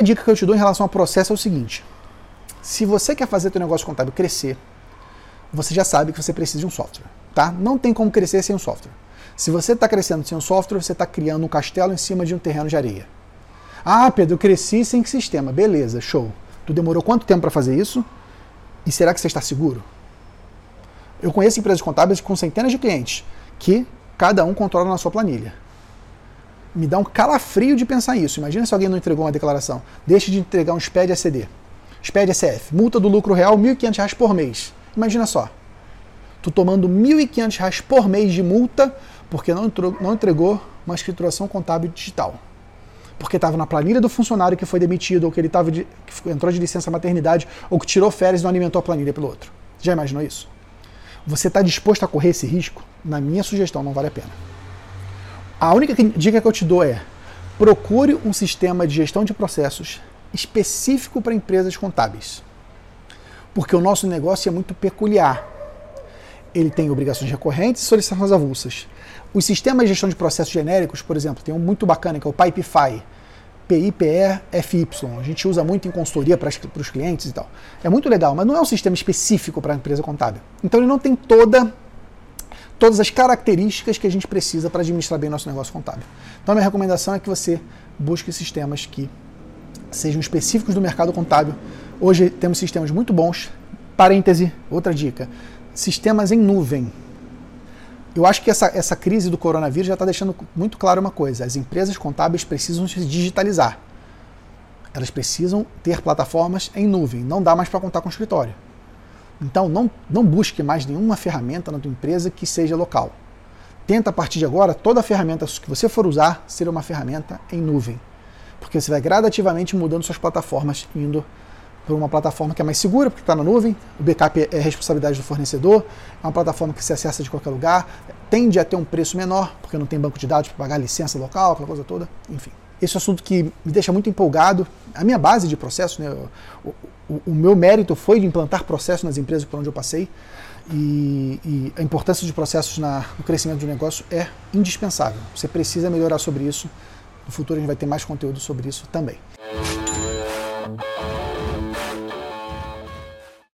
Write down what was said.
A dica que eu te dou em relação ao processo é o seguinte: se você quer fazer teu negócio contábil crescer, você já sabe que você precisa de um software, tá? Não tem como crescer sem um software. Se você está crescendo sem um software, você está criando um castelo em cima de um terreno de areia. Ah, Pedro, eu cresci sem sistema. Beleza, show. Tu demorou quanto tempo para fazer isso? E será que você está seguro? Eu conheço empresas contábeis com centenas de clientes que cada um controla na sua planilha. Me dá um calafrio de pensar isso. Imagina se alguém não entregou uma declaração. Deixe de entregar um SPED ACD. SPED SF, multa do lucro real, R$ 1.500 por mês. Imagina só. Tu tomando R$ 1.500 por mês de multa porque não, não entregou uma escrituração contábil digital. Porque estava na planilha do funcionário que foi demitido, ou que ele tava de, que entrou de licença maternidade, ou que tirou férias e não alimentou a planilha pelo outro. Já imaginou isso? Você está disposto a correr esse risco? Na minha sugestão, não vale a pena. A única dica que eu te dou é: procure um sistema de gestão de processos específico para empresas contábeis. Porque o nosso negócio é muito peculiar. Ele tem obrigações recorrentes e solicitações avulsas. Os sistemas de gestão de processos genéricos, por exemplo, tem um muito bacana que é o Pipefy, PIPE-FY. A gente usa muito em consultoria para, para os clientes e tal. É muito legal, mas não é um sistema específico para a empresa contábil. Então ele não tem toda todas as características que a gente precisa para administrar bem nosso negócio contábil. Então a minha recomendação é que você busque sistemas que sejam específicos do mercado contábil. Hoje temos sistemas muito bons. Parêntese, outra dica: sistemas em nuvem. Eu acho que essa, essa crise do coronavírus já está deixando muito claro uma coisa: as empresas contábeis precisam se digitalizar. Elas precisam ter plataformas em nuvem. Não dá mais para contar com o escritório. Então, não, não busque mais nenhuma ferramenta na tua empresa que seja local. Tenta, a partir de agora, toda ferramenta que você for usar ser uma ferramenta em nuvem. Porque você vai gradativamente mudando suas plataformas, indo para uma plataforma que é mais segura, porque está na nuvem, o backup é responsabilidade do fornecedor, é uma plataforma que se acessa de qualquer lugar, tende a ter um preço menor, porque não tem banco de dados para pagar licença local, aquela coisa toda, enfim. Esse é um assunto que me deixa muito empolgado. A minha base de processo, né, o, o meu mérito foi de implantar processos nas empresas por onde eu passei, e, e a importância de processos na, no crescimento do negócio é indispensável. Você precisa melhorar sobre isso. No futuro a gente vai ter mais conteúdo sobre isso também.